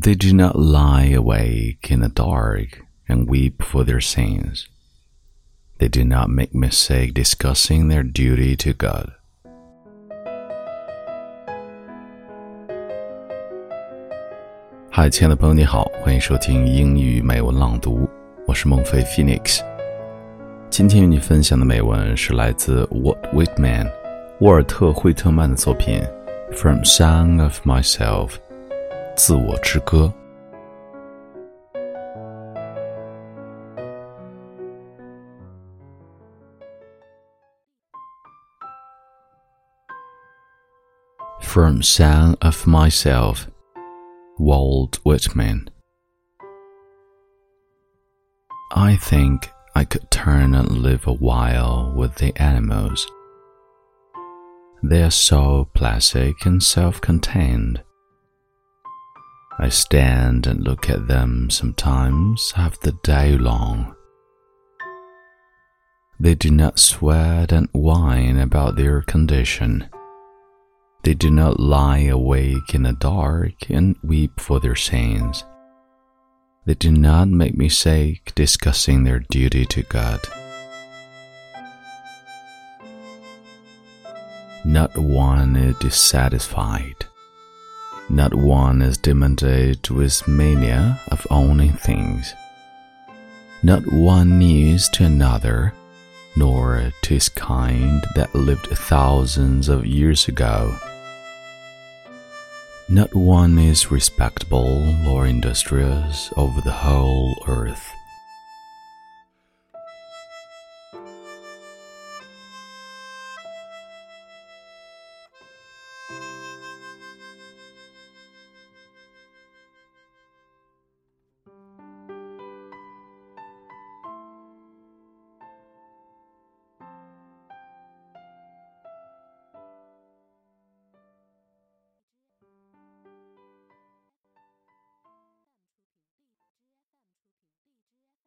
They do not lie awake in the dark and weep for their sins. They do not make mistake discussing their duty to God. Hi，亲爱的朋友，你好，欢迎收听英语美文朗读，我是孟飞 Phoenix。今天与你分享的美文是来自 Walt Whitman Song of Myself》。自我之歌》。From Song of Myself, Walt Whitman. I think I could turn and live a while with the animals. They are so plastic and self contained. I stand and look at them sometimes half the day long. They do not sweat and whine about their condition. They do not lie awake in the dark and weep for their sins. They do not make me sick discussing their duty to God. Not one is dissatisfied. Not one is demented with mania of owning things. Not one needs to another, nor to his kind that lived thousands of years ago. Not one is respectable or industrious over the whole earth.